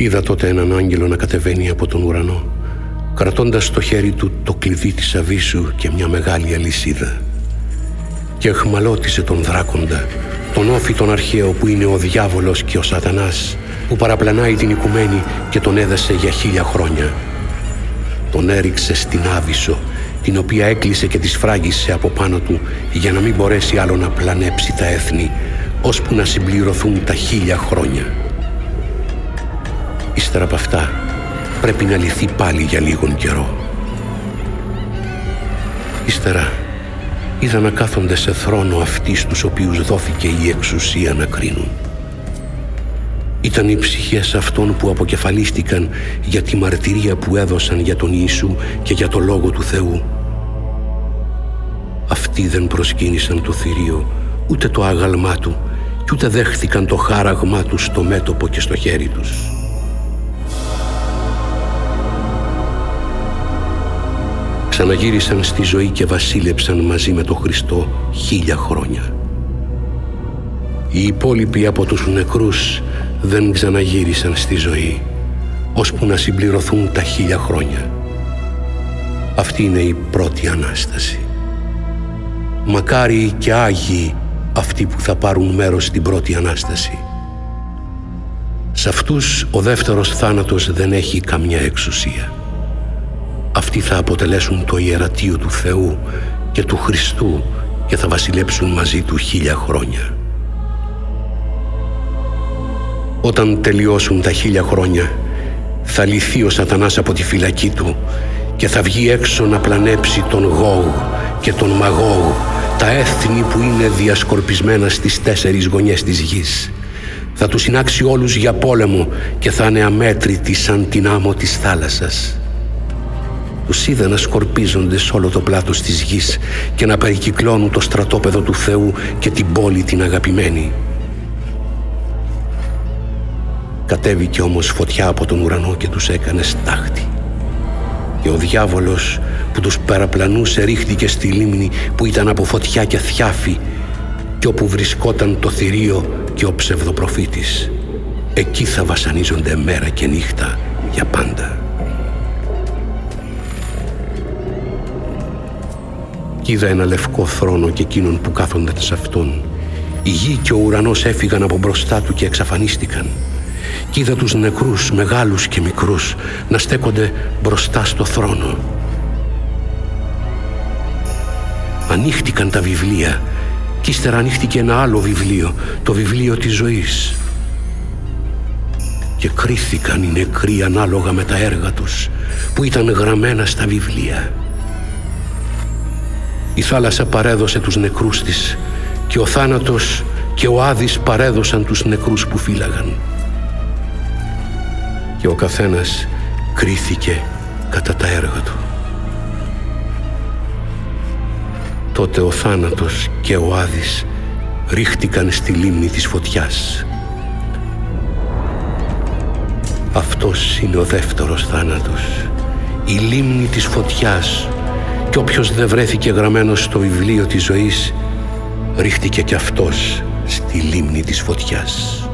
Είδα τότε έναν άγγελο να κατεβαίνει από τον ουρανό, κρατώντας στο χέρι του το κλειδί της αβίσου και μια μεγάλη αλυσίδα. Και εχμαλώτισε τον δράκοντα, τον όφη τον αρχαίο που είναι ο διάβολος και ο σατανάς, που παραπλανάει την οικουμένη και τον έδασε για χίλια χρόνια. Τον έριξε στην Άβυσσο, την οποία έκλεισε και τη σφράγισε από πάνω του για να μην μπορέσει άλλο να πλανέψει τα έθνη, ώσπου να συμπληρωθούν τα χίλια χρόνια. Ύστερα από αυτά πρέπει να λυθεί πάλι για λίγον καιρό. Ύστερα είδα να κάθονται σε θρόνο αυτοί στους οποίους δόθηκε η εξουσία να κρίνουν. Ήταν οι ψυχές αυτών που αποκεφαλίστηκαν για τη μαρτυρία που έδωσαν για τον Ιησού και για το Λόγο του Θεού. Αυτοί δεν προσκύνησαν το θηρίο, ούτε το άγαλμά του, και ούτε δέχθηκαν το χάραγμά τους στο μέτωπο και στο χέρι τους. Ξαναγύρισαν στη ζωή και βασίλεψαν μαζί με τον Χριστό χίλια χρόνια. Οι υπόλοιποι από τους νεκρούς δεν ξαναγύρισαν στη ζωή, ώσπου να συμπληρωθούν τα χίλια χρόνια. Αυτή είναι η πρώτη Ανάσταση. Μακάρι και Άγιοι αυτοί που θα πάρουν μέρος στην πρώτη Ανάσταση. Σε αυτούς ο δεύτερος θάνατος δεν έχει καμιά εξουσία. Αυτοί θα αποτελέσουν το ιερατείο του Θεού και του Χριστού και θα βασιλέψουν μαζί του χίλια χρόνια. Όταν τελειώσουν τα χίλια χρόνια, θα λυθεί ο σατανάς από τη φυλακή του και θα βγει έξω να πλανέψει τον Γόγ και τον Μαγόγ, τα έθνη που είναι διασκορπισμένα στις τέσσερις γωνιές της γης. Θα τους συνάξει όλους για πόλεμο και θα είναι αμέτρητοι σαν την άμμο της θάλασσας. Τους είδα να σκορπίζονται σε όλο το πλάτος της γης και να περικυκλώνουν το στρατόπεδο του Θεού και την πόλη την αγαπημένη. Κατέβηκε όμως φωτιά από τον ουρανό και τους έκανε στάχτη. Και ο διάβολος που τους παραπλανούσε ρίχτηκε στη λίμνη που ήταν από φωτιά και θιάφη και όπου βρισκόταν το θηρίο και ο ψευδοπροφήτης. Εκεί θα βασανίζονται μέρα και νύχτα για πάντα. Κι είδα ένα λευκό θρόνο και εκείνον που κάθονταν σε αυτόν. Η γη και ο ουρανός έφυγαν από μπροστά του και εξαφανίστηκαν κι είδα τους νεκρούς, μεγάλους και μικρούς, να στέκονται μπροστά στο θρόνο. Ανοίχτηκαν τα βιβλία κι ύστερα ανοίχτηκε ένα άλλο βιβλίο, το βιβλίο της ζωής. Και κρίθηκαν οι νεκροί ανάλογα με τα έργα τους που ήταν γραμμένα στα βιβλία. Η θάλασσα παρέδωσε τους νεκρούς της και ο θάνατος και ο Άδης παρέδωσαν τους νεκρούς που φύλαγαν και ο καθένας κρίθηκε κατά τα έργα του. Τότε ο θάνατος και ο Άδης ρίχτηκαν στη λίμνη της φωτιάς. Αυτός είναι ο δεύτερος θάνατος, η λίμνη της φωτιάς και όποιος δεν βρέθηκε γραμμένος στο βιβλίο της ζωής ρίχτηκε κι αυτός στη λίμνη της φωτιάς.